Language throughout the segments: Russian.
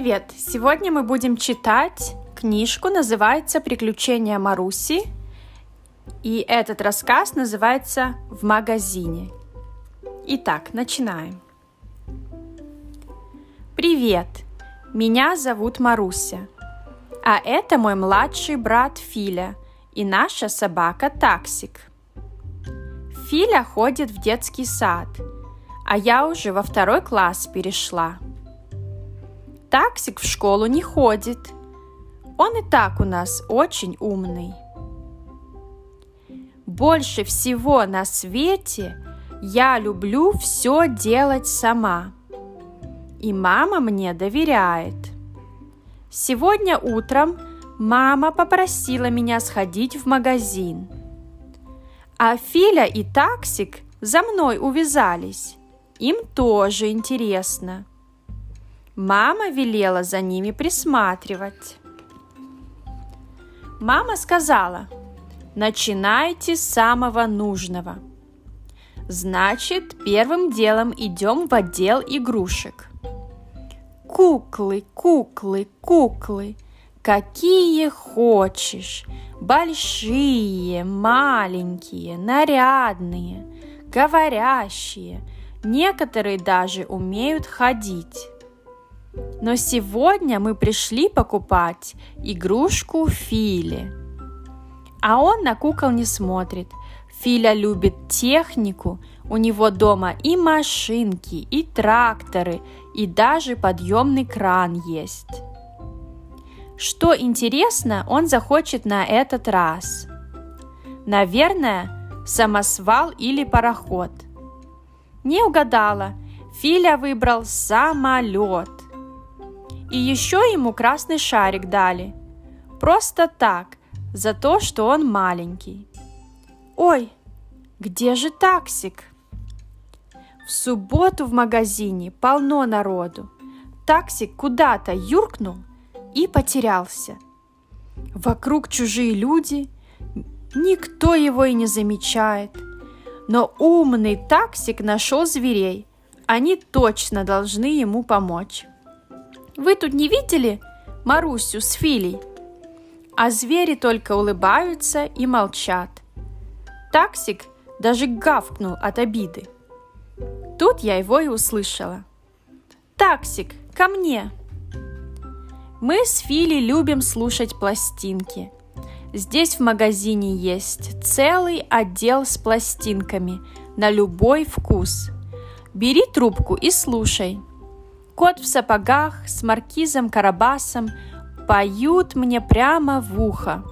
Привет! Сегодня мы будем читать книжку, называется «Приключения Маруси». И этот рассказ называется «В магазине». Итак, начинаем. Привет! Меня зовут Маруся. А это мой младший брат Филя и наша собака Таксик. Филя ходит в детский сад, а я уже во второй класс перешла – Таксик в школу не ходит. Он и так у нас очень умный. Больше всего на свете я люблю все делать сама. И мама мне доверяет. Сегодня утром мама попросила меня сходить в магазин. А Филя и Таксик за мной увязались. Им тоже интересно. Мама велела за ними присматривать. Мама сказала, начинайте с самого нужного. Значит, первым делом идем в отдел игрушек. Куклы, куклы, куклы, какие хочешь. Большие, маленькие, нарядные, говорящие. Некоторые даже умеют ходить. Но сегодня мы пришли покупать игрушку Фили. А он на кукол не смотрит. Филя любит технику. У него дома и машинки, и тракторы, и даже подъемный кран есть. Что интересно, он захочет на этот раз. Наверное, самосвал или пароход. Не угадала. Филя выбрал самолет. И еще ему красный шарик дали. Просто так, за то, что он маленький. Ой, где же таксик? В субботу в магазине полно народу. Таксик куда-то юркнул и потерялся. Вокруг чужие люди, никто его и не замечает. Но умный таксик нашел зверей. Они точно должны ему помочь. Вы тут не видели Марусю с Филей? А звери только улыбаются и молчат. Таксик даже гавкнул от обиды. Тут я его и услышала. «Таксик, ко мне!» Мы с Фили любим слушать пластинки. Здесь в магазине есть целый отдел с пластинками на любой вкус. Бери трубку и слушай – Кот в сапогах с маркизом Карабасом поют мне прямо в ухо.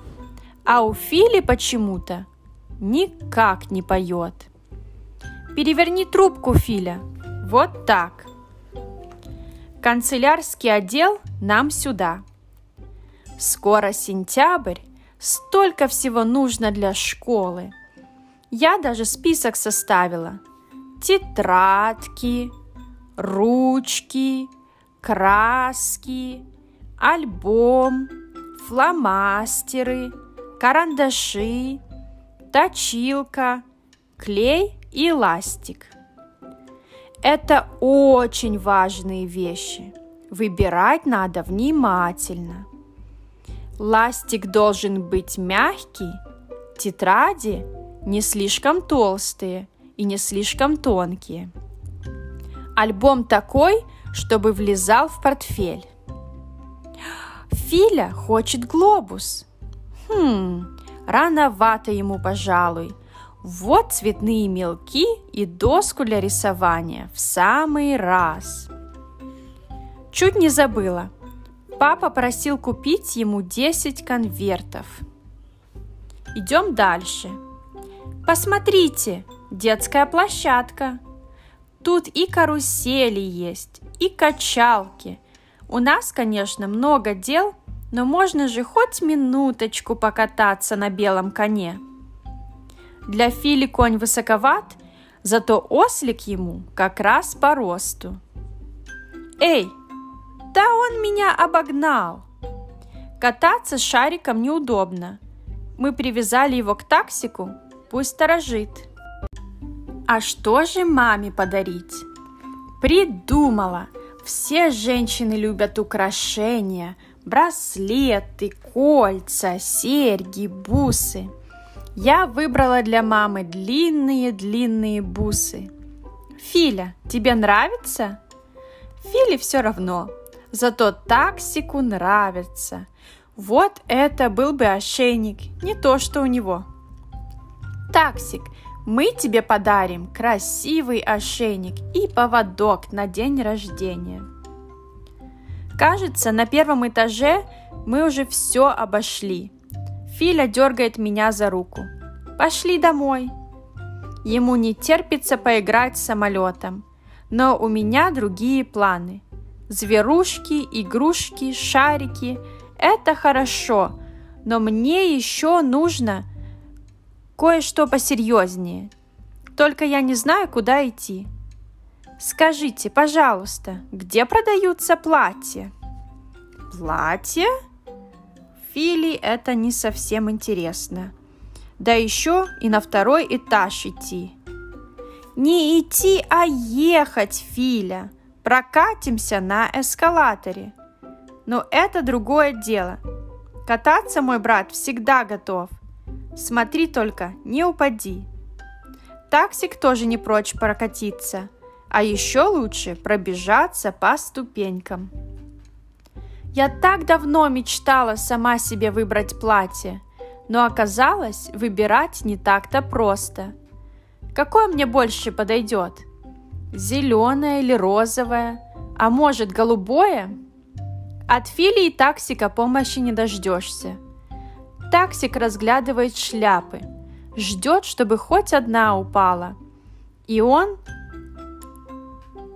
А у Фили почему-то никак не поет. Переверни трубку, Филя. Вот так. Канцелярский отдел нам сюда. Скоро сентябрь, столько всего нужно для школы. Я даже список составила. Тетрадки, ручки, краски, альбом, фломастеры, карандаши, точилка, клей и ластик. Это очень важные вещи. Выбирать надо внимательно. Ластик должен быть мягкий, тетради не слишком толстые и не слишком тонкие – Альбом такой, чтобы влезал в портфель. Филя хочет глобус. Хм, рановато ему, пожалуй. Вот цветные мелки и доску для рисования в самый раз. Чуть не забыла. Папа просил купить ему 10 конвертов. Идем дальше. Посмотрите, детская площадка. Тут и карусели есть, и качалки. У нас, конечно, много дел, но можно же хоть минуточку покататься на белом коне. Для Фили конь высоковат, зато ослик ему как раз по росту. Эй, да он меня обогнал! Кататься с шариком неудобно. Мы привязали его к таксику, пусть сторожит. А что же маме подарить? Придумала! Все женщины любят украшения, браслеты, кольца, серьги, бусы. Я выбрала для мамы длинные-длинные бусы. Филя, тебе нравится? Филе все равно, зато таксику нравится. Вот это был бы ошейник, не то что у него. Таксик, мы тебе подарим красивый ошейник и поводок на день рождения. Кажется, на первом этаже мы уже все обошли. Филя дергает меня за руку. Пошли домой. Ему не терпится поиграть с самолетом. Но у меня другие планы. Зверушки, игрушки, шарики – это хорошо, но мне еще нужно – кое-что посерьезнее. Только я не знаю, куда идти. Скажите, пожалуйста, где продаются платья? Платья? Фили это не совсем интересно. Да еще и на второй этаж идти. Не идти, а ехать, Филя. Прокатимся на эскалаторе. Но это другое дело. Кататься мой брат всегда готов. Смотри только, не упади. Таксик тоже не прочь прокатиться, а еще лучше пробежаться по ступенькам. Я так давно мечтала сама себе выбрать платье, но оказалось, выбирать не так-то просто. Какое мне больше подойдет? Зеленое или розовое? А может, голубое? От Фили и таксика помощи не дождешься – Таксик разглядывает шляпы, ждет, чтобы хоть одна упала. И он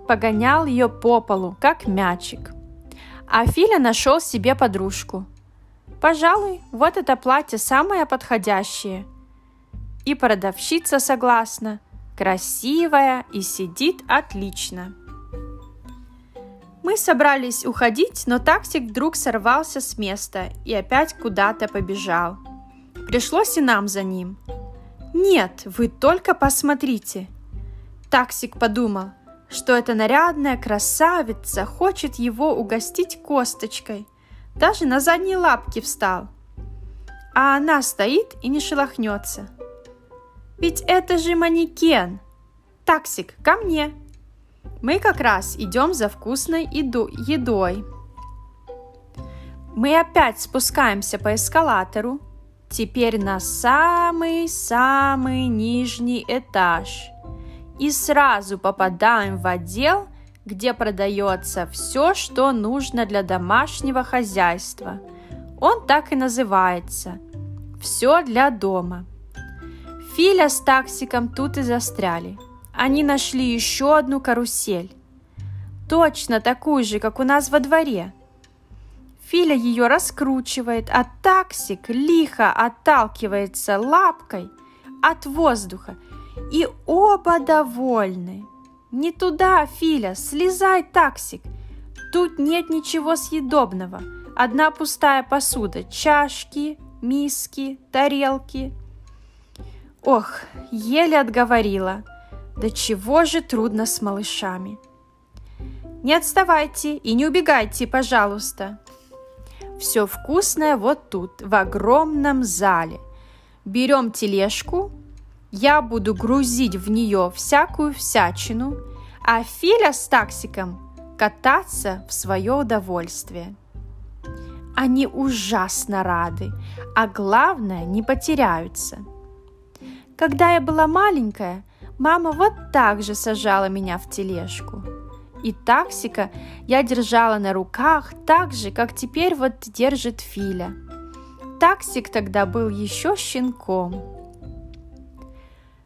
погонял ее по полу, как мячик. А Филя нашел себе подружку. Пожалуй, вот это платье самое подходящее. И продавщица согласна. Красивая и сидит отлично. Мы собрались уходить, но таксик вдруг сорвался с места и опять куда-то побежал. Пришлось и нам за ним. «Нет, вы только посмотрите!» Таксик подумал, что эта нарядная красавица хочет его угостить косточкой. Даже на задние лапки встал. А она стоит и не шелохнется. «Ведь это же манекен!» «Таксик, ко мне!» Мы как раз идем за вкусной еду, едой. Мы опять спускаемся по эскалатору, теперь на самый-самый нижний этаж. И сразу попадаем в отдел, где продается все, что нужно для домашнего хозяйства. Он так и называется «Все для дома». Филя с таксиком тут и застряли – они нашли еще одну карусель. Точно такую же, как у нас во дворе. Филя ее раскручивает, а таксик лихо отталкивается лапкой от воздуха. И оба довольны. Не туда, Филя, слезай, таксик. Тут нет ничего съедобного. Одна пустая посуда, чашки, миски, тарелки. Ох, еле отговорила. Да чего же трудно с малышами. Не отставайте и не убегайте, пожалуйста. Все вкусное вот тут, в огромном зале. Берем тележку, я буду грузить в нее всякую всячину, а Филя с таксиком кататься в свое удовольствие. Они ужасно рады, а главное не потеряются. Когда я была маленькая, Мама вот так же сажала меня в тележку. И таксика я держала на руках так же, как теперь вот держит Филя. Таксик тогда был еще щенком.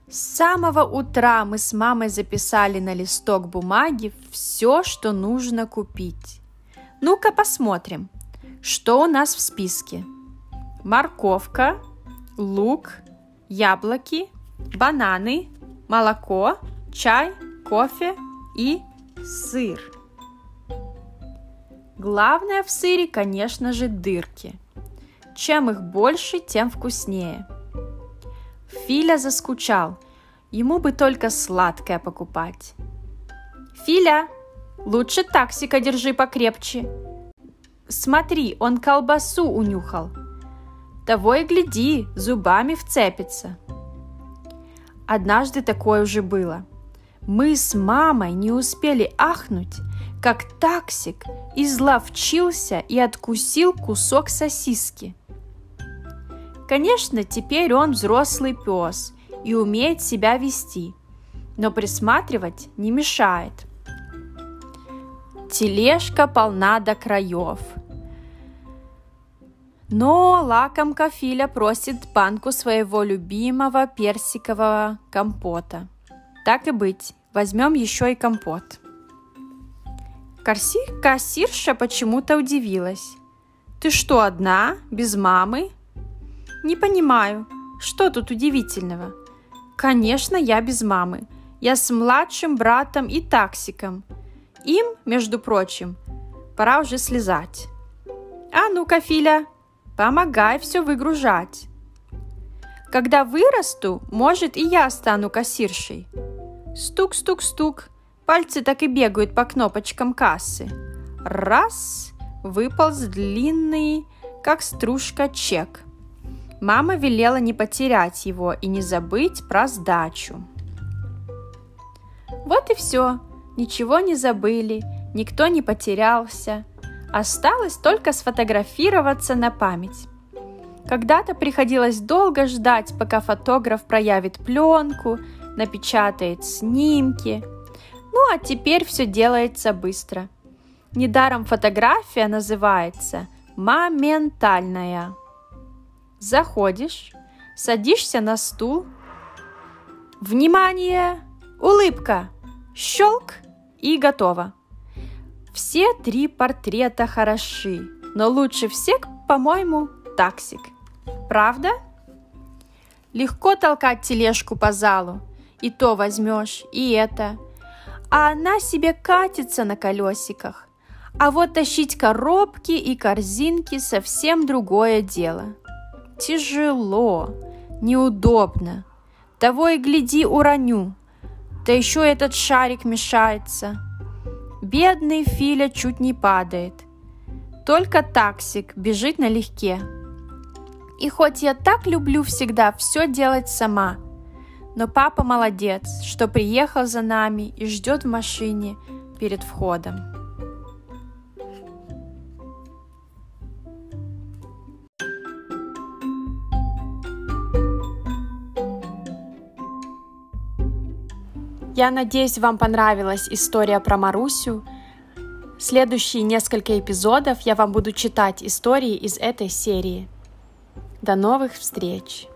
С самого утра мы с мамой записали на листок бумаги все, что нужно купить. Ну-ка посмотрим, что у нас в списке. Морковка, лук, яблоки, бананы, молоко, чай, кофе и сыр. Главное в сыре, конечно же, дырки. Чем их больше, тем вкуснее. Филя заскучал. Ему бы только сладкое покупать. Филя, Лучше таксика держи покрепче. Смотри, он колбасу унюхал. Того и гляди, зубами вцепится. Однажды такое уже было. Мы с мамой не успели ахнуть, как таксик изловчился и откусил кусок сосиски. Конечно, теперь он взрослый пес и умеет себя вести, но присматривать не мешает. Тележка полна до краев. Но лакомка Филя просит банку своего любимого персикового компота. Так и быть, возьмем еще и компот. Карси кассирша почему-то удивилась. «Ты что, одна? Без мамы?» «Не понимаю, что тут удивительного?» «Конечно, я без мамы. Я с младшим братом и таксиком. Им, между прочим, пора уже слезать. А ну-ка, Филя, помогай все выгружать. Когда вырасту, может, и я стану кассиршей. Стук-стук-стук, пальцы так и бегают по кнопочкам кассы. Раз, выполз длинный, как стружка, чек. Мама велела не потерять его и не забыть про сдачу. Вот и все. Ничего не забыли, никто не потерялся. Осталось только сфотографироваться на память. Когда-то приходилось долго ждать, пока фотограф проявит пленку, напечатает снимки. Ну а теперь все делается быстро. Недаром фотография называется моментальная. Заходишь, садишься на стул. Внимание! Улыбка! Щелк! и готово. Все три портрета хороши, но лучше всех, по-моему, таксик. Правда? Легко толкать тележку по залу. И то возьмешь, и это. А она себе катится на колесиках. А вот тащить коробки и корзинки совсем другое дело. Тяжело, неудобно. Того и гляди уроню. Да еще этот шарик мешается. Бедный Филя чуть не падает. Только таксик бежит налегке. И хоть я так люблю всегда все делать сама, но папа молодец, что приехал за нами и ждет в машине перед входом. Я надеюсь, вам понравилась история про Марусю. Следующие несколько эпизодов я вам буду читать истории из этой серии. До новых встреч!